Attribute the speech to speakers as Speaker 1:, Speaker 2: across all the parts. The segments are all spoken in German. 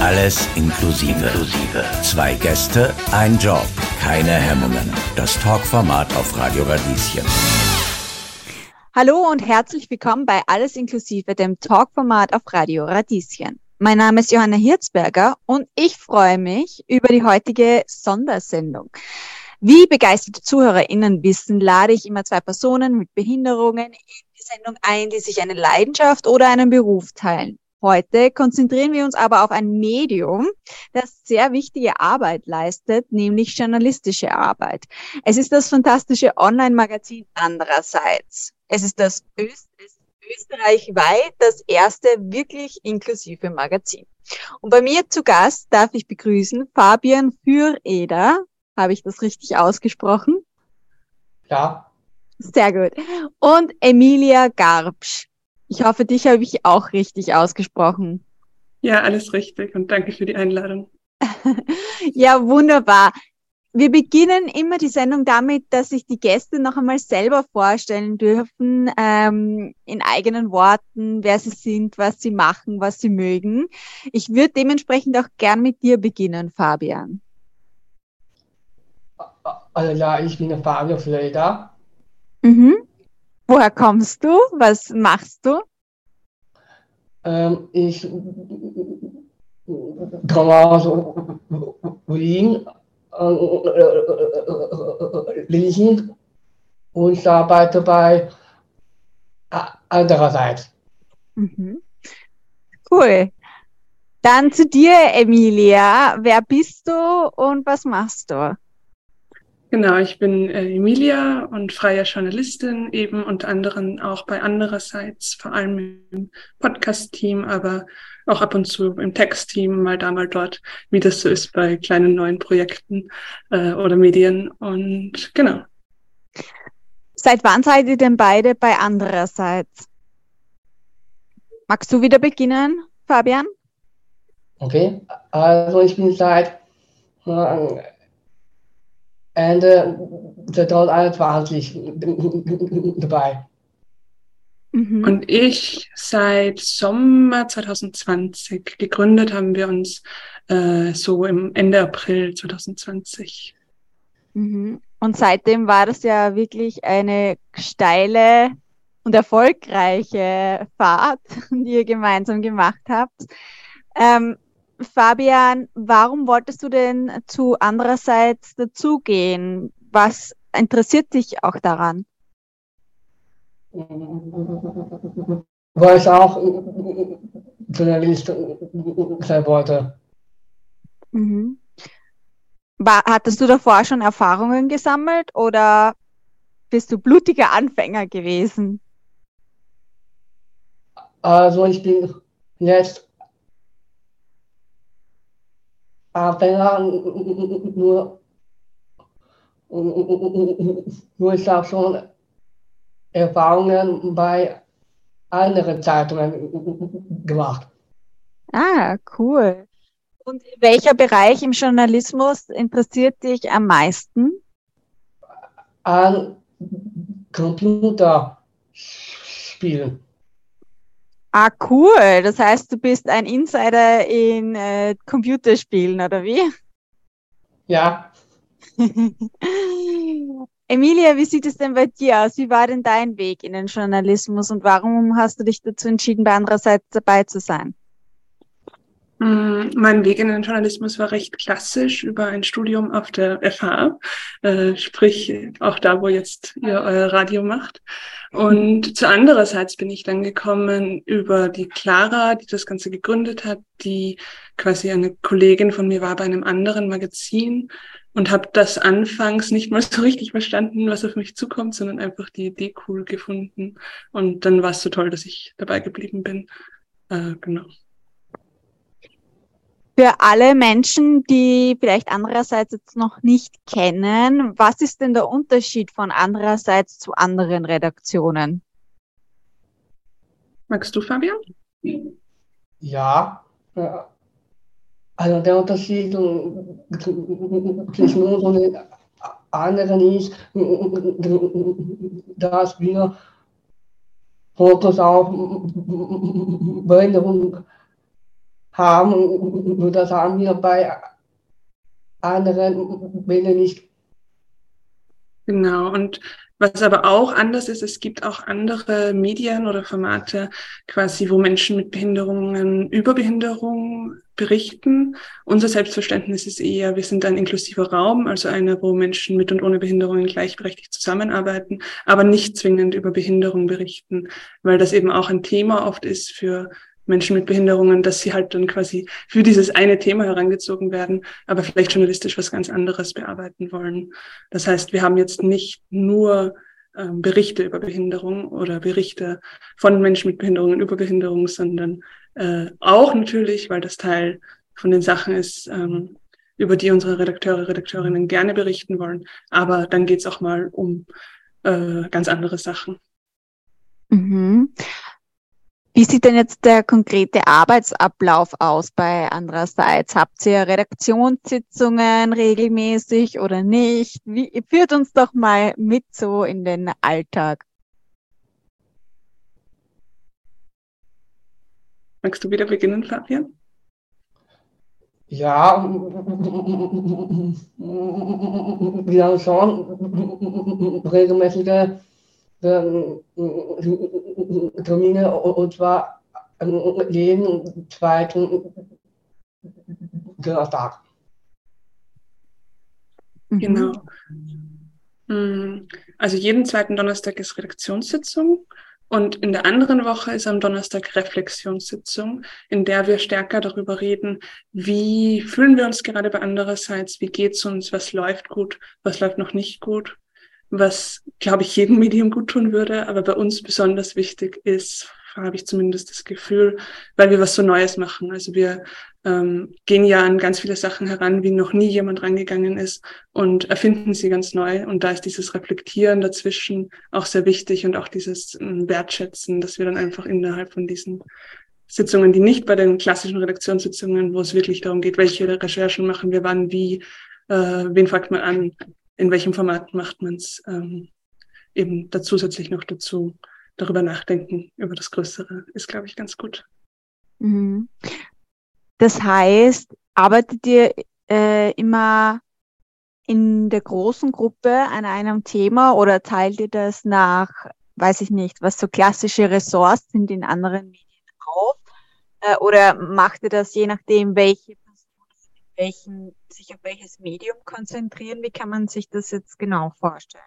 Speaker 1: Alles inklusive. Zwei Gäste, ein Job, keine Hemmungen. Das Talkformat auf Radio Radieschen.
Speaker 2: Hallo und herzlich willkommen bei Alles inklusive, dem Talkformat auf Radio Radieschen. Mein Name ist Johanna Hirzberger und ich freue mich über die heutige Sondersendung. Wie begeisterte ZuhörerInnen wissen, lade ich immer zwei Personen mit Behinderungen in die Sendung ein, die sich eine Leidenschaft oder einen Beruf teilen. Heute konzentrieren wir uns aber auf ein Medium, das sehr wichtige Arbeit leistet, nämlich journalistische Arbeit. Es ist das fantastische Online-Magazin andererseits. Es ist das Öst österreichweit das erste wirklich inklusive Magazin. Und bei mir zu Gast darf ich begrüßen Fabian Füreder. Habe ich das richtig ausgesprochen?
Speaker 3: Ja.
Speaker 2: Sehr gut. Und Emilia Garbsch. Ich hoffe, dich habe ich auch richtig ausgesprochen.
Speaker 4: Ja, alles richtig und danke für die Einladung.
Speaker 2: ja, wunderbar. Wir beginnen immer die Sendung damit, dass sich die Gäste noch einmal selber vorstellen dürfen, ähm, in eigenen Worten, wer sie sind, was sie machen, was sie mögen. Ich würde dementsprechend auch gern mit dir beginnen, Fabian.
Speaker 3: Also ja, ich bin der Fabian Flöder.
Speaker 2: Mhm. Woher kommst du? Was machst du?
Speaker 3: Ähm, ich komme aus Wien, Linchen und arbeite bei andererseits.
Speaker 2: Mhm. Cool. Dann zu dir, Emilia. Wer bist du und was machst du?
Speaker 4: Genau, ich bin äh, Emilia und freie Journalistin, eben unter anderem auch bei andererseits, vor allem im Podcast-Team, aber auch ab und zu im Text-Team, mal da, mal dort, wie das so ist bei kleinen neuen Projekten äh, oder Medien. Und genau.
Speaker 2: Seit wann seid ihr denn beide bei andererseits? Magst du wieder beginnen, Fabian?
Speaker 3: Okay, also ich bin seit äh, Ende 2021 dabei.
Speaker 4: Mhm. Und ich seit Sommer 2020 gegründet haben wir uns äh, so im Ende April 2020.
Speaker 2: Mhm. Und seitdem war das ja wirklich eine steile und erfolgreiche Fahrt, die ihr gemeinsam gemacht habt. Ähm, Fabian, warum wolltest du denn zu andererseits dazugehen? Was interessiert dich auch daran?
Speaker 3: Weil ich auch Journalist sein wollte.
Speaker 2: Mhm. War, hattest du davor schon Erfahrungen gesammelt oder bist du blutiger Anfänger gewesen?
Speaker 3: Also ich bin jetzt Anfänger nur, nur ich habe schon Erfahrungen bei anderen Zeitungen gemacht.
Speaker 2: Ah, cool. Und welcher Bereich im Journalismus interessiert dich am meisten?
Speaker 3: An Computerspielen.
Speaker 2: Ah, cool. Das heißt, du bist ein Insider in äh, Computerspielen, oder wie?
Speaker 3: Ja.
Speaker 2: Emilia, wie sieht es denn bei dir aus? Wie war denn dein Weg in den Journalismus und warum hast du dich dazu entschieden, bei andererseits dabei zu sein?
Speaker 4: Mm, mein Weg in den Journalismus war recht klassisch über ein Studium auf der FH, äh, sprich auch da, wo jetzt ihr euer Radio macht. Und zu andererseits bin ich dann gekommen über die Clara, die das Ganze gegründet hat, die quasi eine Kollegin von mir war bei einem anderen Magazin und habe das anfangs nicht mal so richtig verstanden, was auf mich zukommt, sondern einfach die Idee cool gefunden. Und dann war es so toll, dass ich dabei geblieben bin. Äh, genau
Speaker 2: für alle Menschen, die vielleicht andererseits jetzt noch nicht kennen, was ist denn der Unterschied von andererseits zu anderen Redaktionen?
Speaker 4: Magst du, Fabian?
Speaker 3: Ja, also der Unterschied zwischen uns und anderen ist, dass wir Fokus auf Behinderung haben. Nur das haben wir bei anderen Medien nicht.
Speaker 4: Genau, und was aber auch anders ist, es gibt auch andere Medien oder Formate, quasi, wo Menschen mit Behinderungen über Behinderung berichten. Unser Selbstverständnis ist eher, wir sind ein inklusiver Raum, also einer, wo Menschen mit und ohne Behinderungen gleichberechtigt zusammenarbeiten, aber nicht zwingend über Behinderung berichten, weil das eben auch ein Thema oft ist für Menschen mit Behinderungen, dass sie halt dann quasi für dieses eine Thema herangezogen werden, aber vielleicht journalistisch was ganz anderes bearbeiten wollen. Das heißt, wir haben jetzt nicht nur ähm, Berichte über Behinderung oder Berichte von Menschen mit Behinderungen über Behinderung, sondern äh, auch natürlich, weil das Teil von den Sachen ist, ähm, über die unsere Redakteure, Redakteurinnen gerne berichten wollen. Aber dann geht es auch mal um äh, ganz andere Sachen.
Speaker 2: Mhm. Wie sieht denn jetzt der konkrete Arbeitsablauf aus bei andererseits? Habt ihr Redaktionssitzungen regelmäßig oder nicht? Wie, führt uns doch mal mit so in den Alltag.
Speaker 4: Magst du wieder beginnen, Fabian?
Speaker 3: Ja, wir haben schon regelmäßige Termine und zwar jeden zweiten Donnerstag.
Speaker 4: Mhm. Genau. Mm, also jeden zweiten Donnerstag ist Redaktionssitzung und in der anderen Woche ist am Donnerstag Reflexionssitzung, in der wir stärker darüber reden, wie fühlen wir uns gerade bei andererseits, wie geht's uns, was läuft gut, was läuft noch nicht gut was, glaube ich, jedem Medium gut tun würde, aber bei uns besonders wichtig ist, habe ich zumindest das Gefühl, weil wir was so Neues machen. Also wir ähm, gehen ja an ganz viele Sachen heran, wie noch nie jemand rangegangen ist und erfinden sie ganz neu. Und da ist dieses Reflektieren dazwischen auch sehr wichtig und auch dieses ähm, Wertschätzen, dass wir dann einfach innerhalb von diesen Sitzungen, die nicht bei den klassischen Redaktionssitzungen, wo es wirklich darum geht, welche Recherchen machen wir wann, wie, äh, wen fragt man an, in welchem Format macht man es, ähm, eben da zusätzlich noch dazu darüber nachdenken, über das Größere, ist, glaube ich, ganz gut.
Speaker 2: Mhm. Das heißt, arbeitet ihr äh, immer in der großen Gruppe an einem Thema oder teilt ihr das nach, weiß ich nicht, was so klassische Ressorts sind in anderen Medien auf? Äh, oder macht ihr das je nachdem, welche welchen, sich auf welches Medium konzentrieren? Wie kann man sich das jetzt genau vorstellen?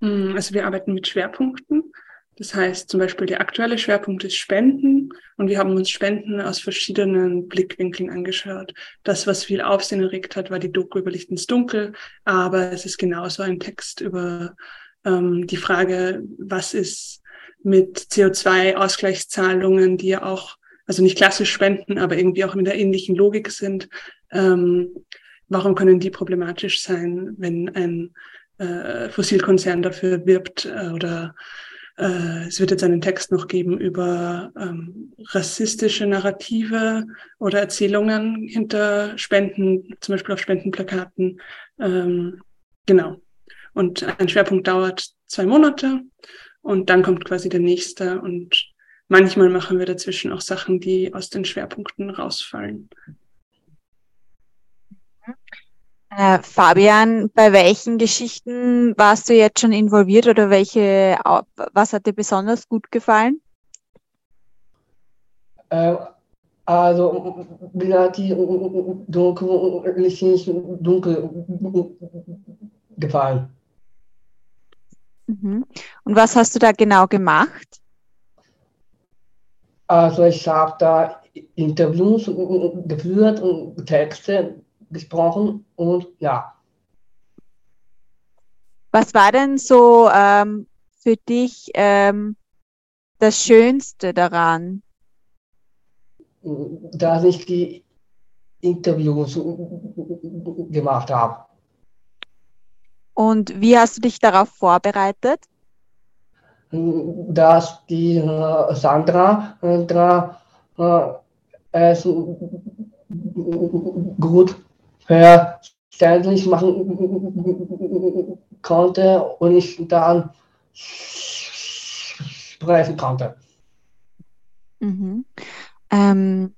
Speaker 4: Hm, also wir arbeiten mit Schwerpunkten. Das heißt zum Beispiel der aktuelle Schwerpunkt ist Spenden und wir haben uns Spenden aus verschiedenen Blickwinkeln angeschaut. Das, was viel Aufsehen erregt hat, war die Doku über Licht ins Dunkel, aber es ist genauso ein Text über ähm, die Frage, was ist mit CO2-Ausgleichszahlungen, die ja auch also nicht klassisch spenden, aber irgendwie auch in der ähnlichen Logik sind. Ähm, warum können die problematisch sein, wenn ein äh, Fossilkonzern dafür wirbt äh, oder äh, es wird jetzt einen Text noch geben über ähm, rassistische Narrative oder Erzählungen hinter Spenden, zum Beispiel auf Spendenplakaten. Ähm, genau. Und ein Schwerpunkt dauert zwei Monate und dann kommt quasi der nächste und manchmal machen wir dazwischen auch Sachen, die aus den Schwerpunkten rausfallen.
Speaker 2: Äh, Fabian, bei welchen Geschichten warst du jetzt schon involviert oder welche, was hat dir besonders gut gefallen?
Speaker 3: Äh, also, mir hat die dunkel, nicht dunkel gefallen.
Speaker 2: Mhm. Und was hast du da genau gemacht?
Speaker 3: Also ich habe da Interviews geführt und Texte gesprochen und ja.
Speaker 2: Was war denn so ähm, für dich ähm, das Schönste daran?
Speaker 3: Dass ich die Interviews gemacht habe.
Speaker 2: Und wie hast du dich darauf vorbereitet?
Speaker 3: Dass die äh, Sandra äh, äh, es gut verständlich machen konnte und ich dann sprechen konnte.
Speaker 2: Mhm. Ähm,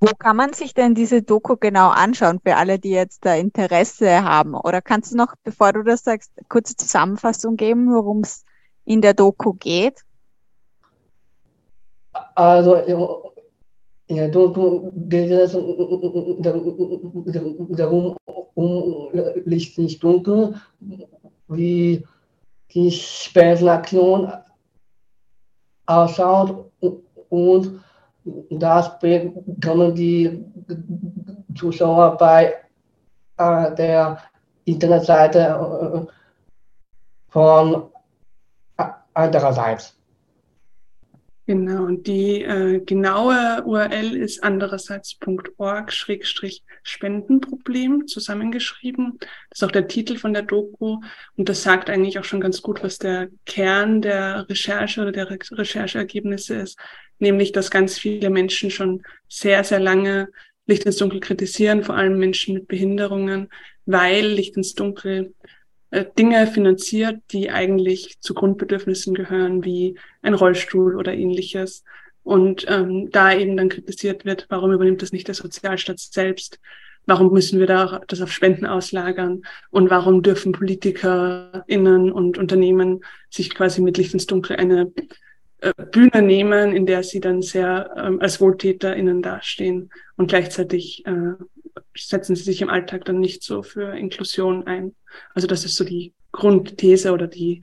Speaker 2: Wo kann man sich denn diese Doku genau anschauen für alle, die jetzt da Interesse haben? Oder kannst du noch, bevor du das sagst, kurze Zusammenfassung geben, worum es in der Doku geht?
Speaker 3: Also in der Doku geht es darum, um Licht nicht dunkel, wie die Spendenaktion ausschaut und das bekommen die Zuschauer bei äh, der Internetseite äh, von äh, andererseits.
Speaker 4: Genau, und die äh, genaue URL ist andererseits.org-spendenproblem zusammengeschrieben. Das ist auch der Titel von der Doku und das sagt eigentlich auch schon ganz gut, was der Kern der Recherche oder der Re Rechercheergebnisse ist, nämlich dass ganz viele Menschen schon sehr, sehr lange Licht ins Dunkel kritisieren, vor allem Menschen mit Behinderungen, weil Licht ins Dunkel Dinge finanziert, die eigentlich zu Grundbedürfnissen gehören, wie ein Rollstuhl oder ähnliches. Und ähm, da eben dann kritisiert wird, warum übernimmt das nicht der Sozialstaat selbst? Warum müssen wir da das auf Spenden auslagern? Und warum dürfen PolitikerInnen und Unternehmen sich quasi mit Licht ins Dunkel eine äh, Bühne nehmen, in der sie dann sehr ähm, als WohltäterInnen dastehen und gleichzeitig äh, setzen sie sich im Alltag dann nicht so für Inklusion ein. Also das ist so die Grundthese oder die,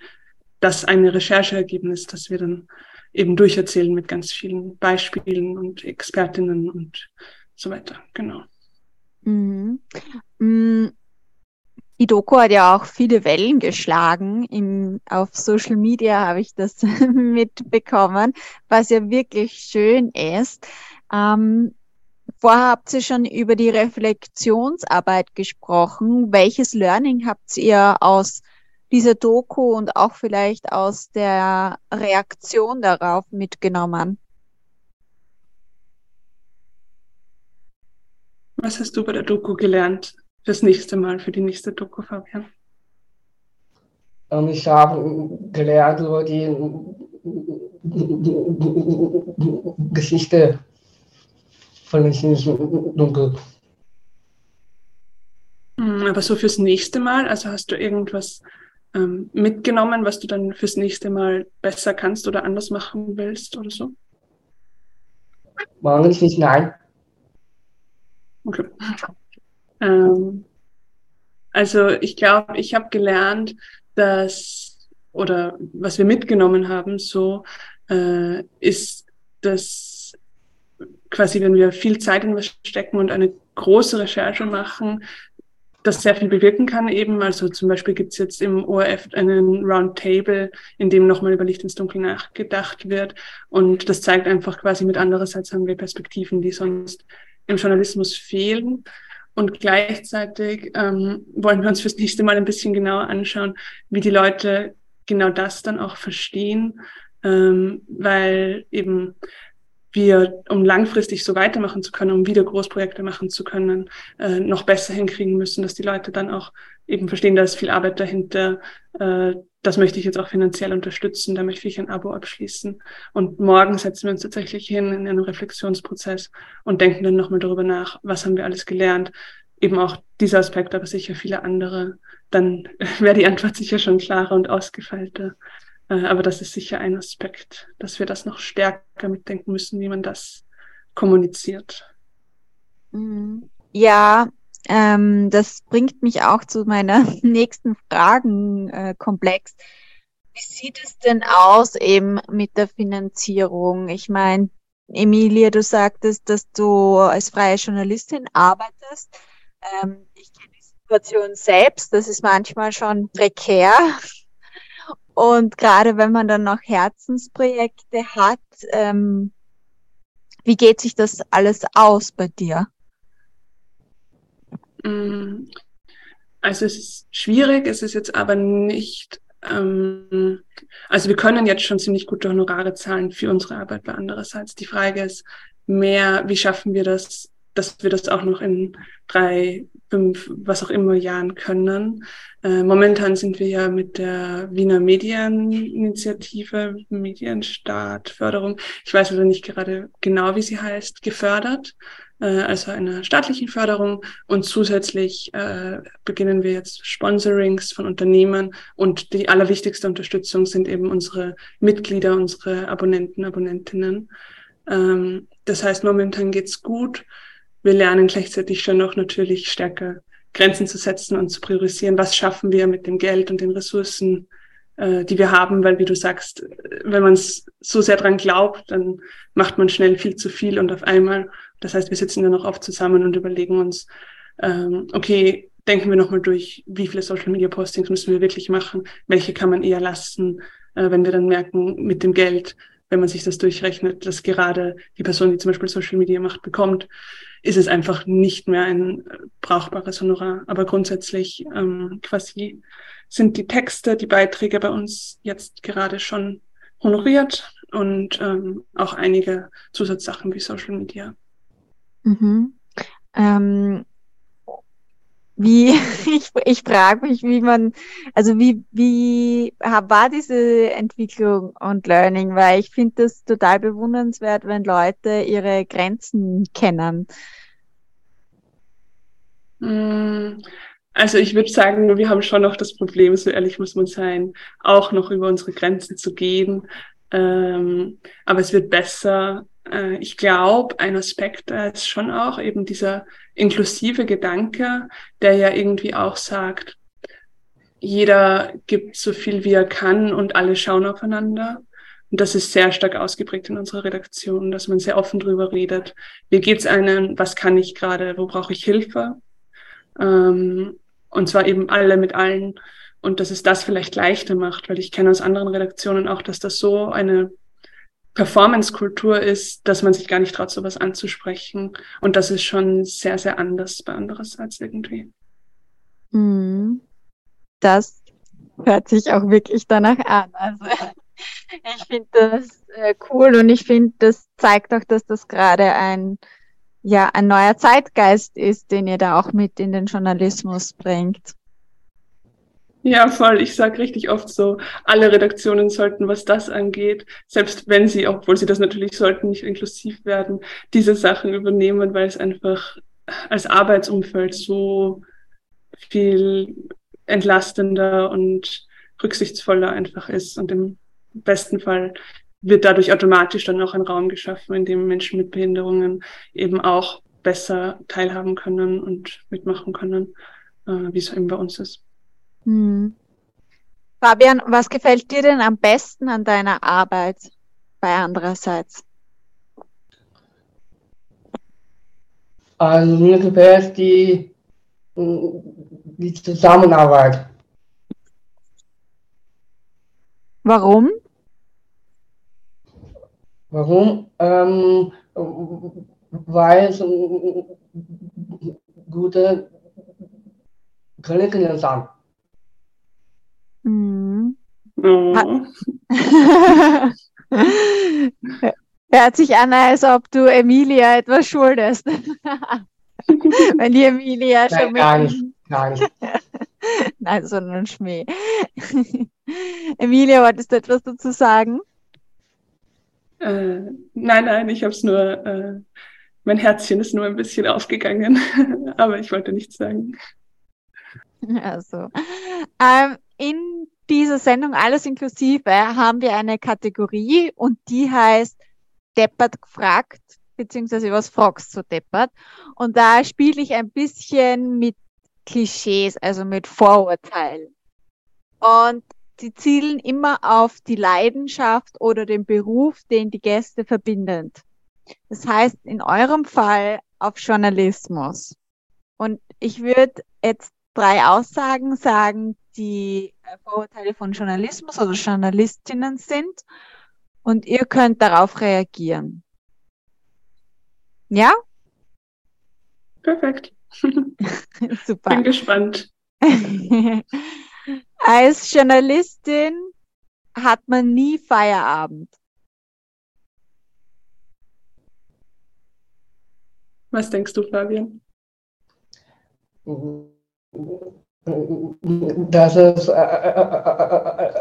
Speaker 4: das eine Rechercheergebnis, das wir dann eben durcherzählen mit ganz vielen Beispielen und Expertinnen und so weiter. Genau.
Speaker 2: Mhm. Mm, die Doku hat ja auch viele Wellen geschlagen. Im, auf Social Media habe ich das mitbekommen, was ja wirklich schön ist. Ähm, Vorher habt ihr schon über die Reflexionsarbeit gesprochen. Welches Learning habt ihr aus dieser Doku und auch vielleicht aus der Reaktion darauf mitgenommen?
Speaker 4: Was hast du bei der Doku gelernt fürs nächste Mal, für die nächste Doku, Fabian?
Speaker 3: Ähm, ich habe gelernt über die Geschichte Menschen ist dunkel.
Speaker 4: Aber so fürs nächste Mal, also hast du irgendwas ähm, mitgenommen, was du dann fürs nächste Mal besser kannst oder anders machen willst oder so?
Speaker 3: Morgen nicht, nein.
Speaker 4: Okay. Ähm, also ich glaube, ich habe gelernt, dass, oder was wir mitgenommen haben, so äh, ist, dass quasi, wenn wir viel Zeit in was stecken und eine große Recherche machen, das sehr viel bewirken kann eben. Also zum Beispiel gibt es jetzt im ORF einen Roundtable, in dem nochmal über Licht ins Dunkel nachgedacht wird. Und das zeigt einfach quasi mit andererseits haben wir Perspektiven, die sonst im Journalismus fehlen. Und gleichzeitig ähm, wollen wir uns fürs nächste Mal ein bisschen genauer anschauen, wie die Leute genau das dann auch verstehen, ähm, weil eben wir, um langfristig so weitermachen zu können, um wieder Großprojekte machen zu können, äh, noch besser hinkriegen müssen, dass die Leute dann auch eben verstehen, da ist viel Arbeit dahinter. Äh, das möchte ich jetzt auch finanziell unterstützen, da möchte ich ein Abo abschließen. Und morgen setzen wir uns tatsächlich hin in einem Reflexionsprozess und denken dann nochmal darüber nach, was haben wir alles gelernt. Eben auch dieser Aspekt, aber sicher viele andere. Dann wäre die Antwort sicher schon klarer und ausgefeilter. Äh, aber das ist sicher ein Aspekt, dass wir das noch stärker mitdenken müssen, wie man das kommuniziert.
Speaker 2: Mhm. Ja, ähm, das bringt mich auch zu meiner nächsten Fragenkomplex. Äh, wie sieht es denn aus eben mit der Finanzierung? Ich meine, Emilie, du sagtest, dass du als freie Journalistin arbeitest. Ähm, ich kenne die Situation selbst. Das ist manchmal schon prekär. Und gerade wenn man dann noch Herzensprojekte hat, ähm, wie geht sich das alles aus bei dir?
Speaker 4: Mm, also es ist schwierig, es ist jetzt aber nicht, ähm, also wir können jetzt schon ziemlich gute Honorare zahlen für unsere Arbeit bei andererseits. Die Frage ist mehr, wie schaffen wir das, dass wir das auch noch in drei, fünf, was auch immer Jahren können. Äh, momentan sind wir ja mit der Wiener Medieninitiative, Medienstaat, Förderung, ich weiß also nicht gerade genau, wie sie heißt, gefördert. äh, also einer staatlichen Förderung. Und zusätzlich äh, beginnen wir jetzt Sponsorings von Unternehmen. Und die allerwichtigste Unterstützung sind eben unsere Mitglieder, unsere Abonnenten, Abonnentinnen. Ähm, das heißt, momentan geht's gut. Wir lernen gleichzeitig schon noch natürlich stärker Grenzen zu setzen und zu priorisieren. Was schaffen wir mit dem Geld und den Ressourcen, äh, die wir haben? Weil, wie du sagst, wenn man so sehr dran glaubt, dann macht man schnell viel zu viel und auf einmal. Das heißt, wir sitzen dann noch oft zusammen und überlegen uns, ähm, okay, denken wir nochmal durch, wie viele Social Media Postings müssen wir wirklich machen? Welche kann man eher lassen, äh, wenn wir dann merken, mit dem Geld wenn man sich das durchrechnet, dass gerade die Person, die zum Beispiel Social Media macht, bekommt, ist es einfach nicht mehr ein brauchbares Honorar. Aber grundsätzlich ähm, quasi sind die Texte, die Beiträge bei uns jetzt gerade schon honoriert und ähm, auch einige Zusatzsachen wie Social Media.
Speaker 2: Mhm. Ähm, wie, ich, ich frage mich, wie man, also wie, wie war diese Entwicklung und Learning, weil ich finde das total bewundernswert, wenn Leute ihre Grenzen kennen.
Speaker 4: Mm, also ich würde sagen, wir haben schon noch das Problem, so ehrlich muss man sein, auch noch über unsere Grenzen zu gehen. Ähm, aber es wird besser. Äh, ich glaube, ein Aspekt da ist schon auch eben dieser inklusive Gedanke, der ja irgendwie auch sagt, jeder gibt so viel, wie er kann und alle schauen aufeinander. Und das ist sehr stark ausgeprägt in unserer Redaktion, dass man sehr offen drüber redet. Wie geht's einem? Was kann ich gerade? Wo brauche ich Hilfe? Ähm, und zwar eben alle mit allen. Und dass es das vielleicht leichter macht, weil ich kenne aus anderen Redaktionen auch, dass das so eine Performance-Kultur ist, dass man sich gar nicht traut, sowas anzusprechen. Und das ist schon sehr, sehr anders bei andererseits irgendwie.
Speaker 2: Mhm. Das hört sich auch wirklich danach an. Also ich finde das äh, cool und ich finde, das zeigt auch, dass das gerade ein, ja, ein neuer Zeitgeist ist, den ihr da auch mit in den Journalismus bringt.
Speaker 4: Ja, voll. Ich sage richtig oft so, alle Redaktionen sollten, was das angeht, selbst wenn sie, obwohl sie das natürlich sollten, nicht inklusiv werden, diese Sachen übernehmen, weil es einfach als Arbeitsumfeld so viel entlastender und rücksichtsvoller einfach ist. Und im besten Fall wird dadurch automatisch dann auch ein Raum geschaffen, in dem Menschen mit Behinderungen eben auch besser teilhaben können und mitmachen können, äh, wie es eben bei uns ist. Hm.
Speaker 2: Fabian, was gefällt dir denn am besten an deiner Arbeit bei andererseits?
Speaker 3: Also mir gefällt die, die Zusammenarbeit.
Speaker 2: Warum?
Speaker 3: Warum? Ähm, weil es gute Kolleginnen sind.
Speaker 2: Mhm. Oh. Hört sich an, als ob du Emilia etwas schuldest. Wenn die Emilia
Speaker 3: Nein,
Speaker 2: schon
Speaker 3: gar nicht, gar nicht.
Speaker 2: Nein, sondern Schmäh. Emilia, wolltest du etwas dazu sagen?
Speaker 4: Äh, nein, nein, ich habe es nur, äh, mein Herzchen ist nur ein bisschen aufgegangen, aber ich wollte nichts sagen.
Speaker 2: Also, ähm, in dieser Sendung Alles inklusive haben wir eine Kategorie und die heißt Deppert gefragt, beziehungsweise was fragst du Deppert? Und da spiele ich ein bisschen mit Klischees, also mit Vorurteilen. Und die zielen immer auf die Leidenschaft oder den Beruf, den die Gäste verbindet. Das heißt, in eurem Fall auf Journalismus. Und ich würde jetzt drei Aussagen sagen, die Vorurteile von Journalismus oder Journalistinnen sind und ihr könnt darauf reagieren. Ja?
Speaker 4: Perfekt.
Speaker 2: Super.
Speaker 4: Bin gespannt.
Speaker 2: Als Journalistin hat man nie Feierabend.
Speaker 4: Was denkst du, Fabian?
Speaker 3: Dass es äh,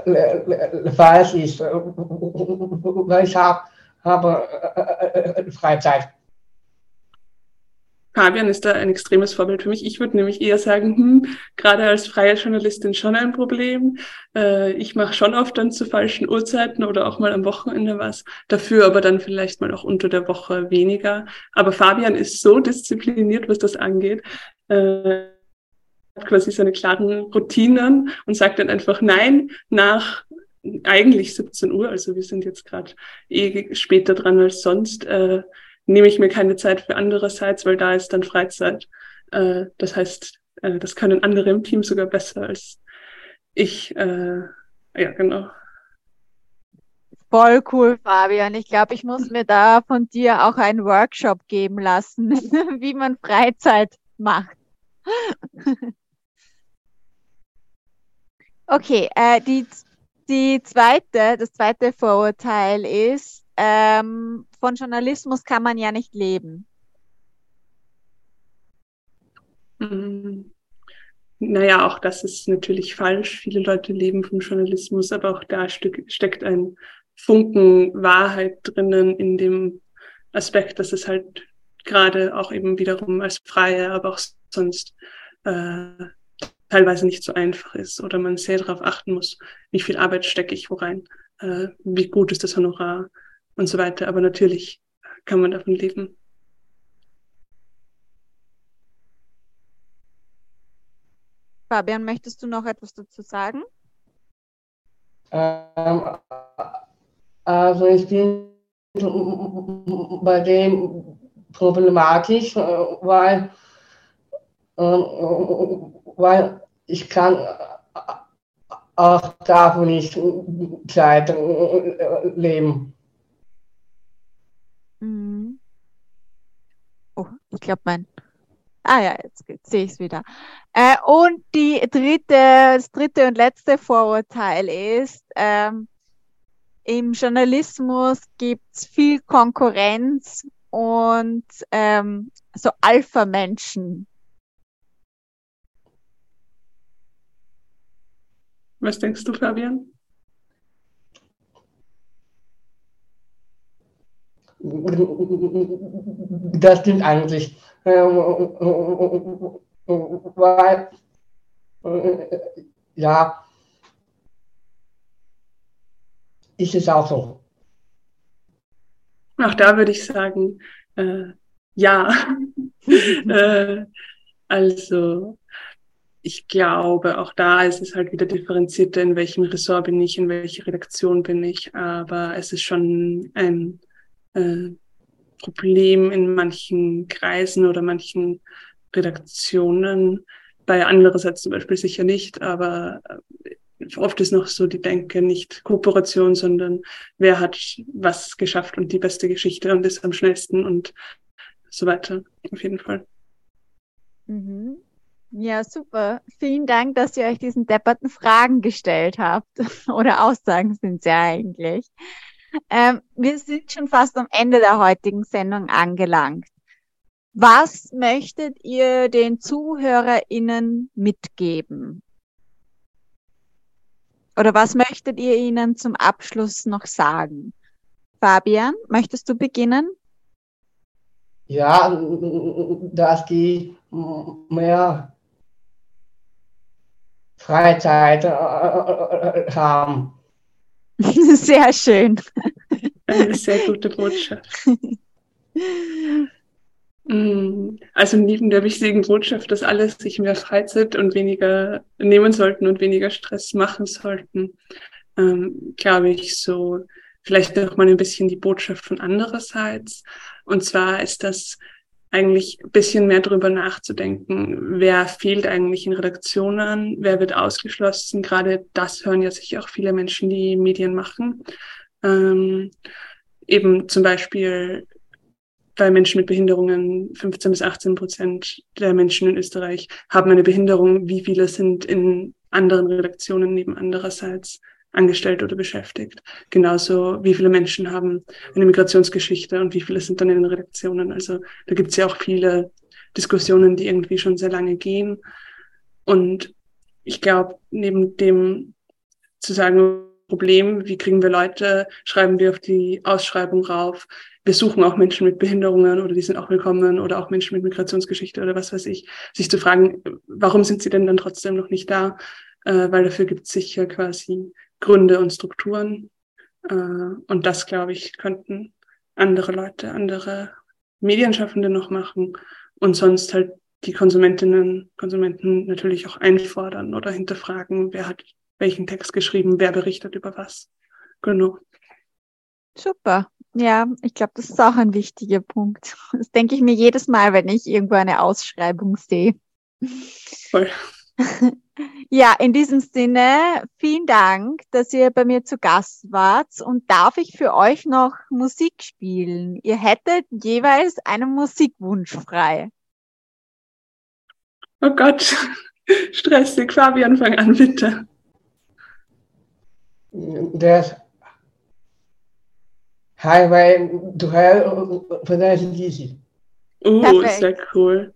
Speaker 3: äh, falsch ist, weil ich hab, habe Freizeit.
Speaker 4: Fabian ist da ein extremes Vorbild für mich. Ich würde nämlich eher sagen, hm, gerade als freie Journalistin schon ein Problem. Äh, ich mache schon oft dann zu falschen Uhrzeiten oder auch mal am Wochenende was. Dafür aber dann vielleicht mal auch unter der Woche weniger. Aber Fabian ist so diszipliniert, was das angeht. Äh, quasi seine klaren Routinen und sagt dann einfach Nein nach eigentlich 17 Uhr, also wir sind jetzt gerade eh später dran als sonst, äh, nehme ich mir keine Zeit für andererseits, weil da ist dann Freizeit. Äh, das heißt, äh, das können andere im Team sogar besser als ich. Äh, ja, genau.
Speaker 2: Voll cool, Fabian. Ich glaube, ich muss mir da von dir auch einen Workshop geben lassen, wie man Freizeit macht. okay, äh, die, die zweite, das zweite Vorurteil ist, ähm, von Journalismus kann man ja nicht leben.
Speaker 4: Mhm. Naja, auch das ist natürlich falsch. Viele Leute leben vom Journalismus, aber auch da steckt ein Funken Wahrheit drinnen in dem Aspekt, dass es halt gerade auch eben wiederum als Freie, aber auch sonst äh, teilweise nicht so einfach ist oder man sehr darauf achten muss, wie viel Arbeit stecke ich wo rein, äh, wie gut ist das Honorar, und so weiter. Aber natürlich kann man davon leben.
Speaker 2: Fabian, möchtest du noch etwas dazu sagen?
Speaker 3: Ähm, also ich bin bei dem problematisch, weil, ähm, weil ich kann auch davon nicht Zeit leben.
Speaker 2: Mhm. Oh, ich glaube, mein. Ah ja, jetzt sehe ich es wieder. Äh, und die dritte, das dritte und letzte Vorurteil ist, ähm, im Journalismus gibt es viel Konkurrenz und ähm, so Alpha-Menschen.
Speaker 4: Was denkst du, Fabian?
Speaker 3: das stimmt eigentlich. Weil, ja, ist es auch so.
Speaker 4: Auch da würde ich sagen, äh, ja. äh, also ich glaube, auch da ist es halt wieder differenzierter, in welchem Ressort bin ich, in welcher Redaktion bin ich. Aber es ist schon ein äh, Problem in manchen Kreisen oder manchen Redaktionen. Bei andererseits zum Beispiel sicher nicht, aber äh, oft ist noch so die Denke nicht Kooperation, sondern wer hat was geschafft und die beste Geschichte und ist am schnellsten und so weiter. Auf jeden Fall.
Speaker 2: Mhm. Ja, super. Vielen Dank, dass ihr euch diesen depperten Fragen gestellt habt. Oder Aussagen sind sie eigentlich. Ähm, wir sind schon fast am Ende der heutigen Sendung angelangt. Was möchtet ihr den ZuhörerInnen mitgeben? Oder was möchtet ihr ihnen zum Abschluss noch sagen? Fabian, möchtest du beginnen?
Speaker 3: Ja, dass die mehr Freizeit äh, äh, äh, haben.
Speaker 2: Sehr schön.
Speaker 4: Eine sehr gute Botschaft. Mm, also neben der wichtigen Botschaft, dass alle sich mehr Freizeit und weniger nehmen sollten und weniger Stress machen sollten, ähm, glaube ich so vielleicht noch mal ein bisschen die Botschaft von andererseits. Und zwar ist das eigentlich ein bisschen mehr darüber nachzudenken, wer fehlt eigentlich in Redaktionen, wer wird ausgeschlossen. Gerade das hören ja sicher auch viele Menschen, die Medien machen. Ähm, eben zum Beispiel bei Menschen mit Behinderungen, 15 bis 18 Prozent der Menschen in Österreich haben eine Behinderung. Wie viele sind in anderen Redaktionen neben andererseits? Angestellt oder beschäftigt. Genauso wie viele Menschen haben eine Migrationsgeschichte und wie viele sind dann in den Redaktionen. Also da gibt es ja auch viele Diskussionen, die irgendwie schon sehr lange gehen. Und ich glaube, neben dem zu sagen, Problem. Wie kriegen wir Leute? Schreiben wir auf die Ausschreibung rauf? Wir suchen auch Menschen mit Behinderungen oder die sind auch willkommen oder auch Menschen mit Migrationsgeschichte oder was weiß ich. Sich zu fragen, warum sind sie denn dann trotzdem noch nicht da? Äh, weil dafür gibt es sicher quasi Gründe und Strukturen. Äh, und das, glaube ich, könnten andere Leute, andere Medienschaffende noch machen und sonst halt die Konsumentinnen, Konsumenten natürlich auch einfordern oder hinterfragen, wer hat welchen Text geschrieben, wer berichtet über was. Genau.
Speaker 2: Super. Ja, ich glaube, das ist auch ein wichtiger Punkt. Das denke ich mir jedes Mal, wenn ich irgendwo eine Ausschreibung sehe. Voll. Ja, in diesem Sinne, vielen Dank, dass ihr bei mir zu Gast wart. Und darf ich für euch noch Musik spielen? Ihr hättet jeweils einen Musikwunsch frei.
Speaker 4: Oh Gott, stressig. Fabian, fang an, bitte.
Speaker 3: Der Highway to Hell von der Lisi.
Speaker 4: Oh, sehr cool.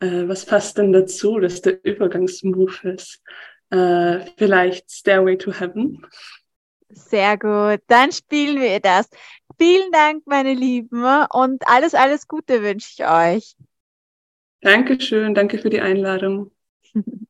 Speaker 4: Äh, was passt denn dazu, dass der Übergangsmove ist? Äh, vielleicht Stairway to Heaven?
Speaker 2: Sehr gut, dann spielen wir das. Vielen Dank, meine Lieben, und alles, alles Gute wünsche ich euch.
Speaker 4: Dankeschön, danke für die Einladung.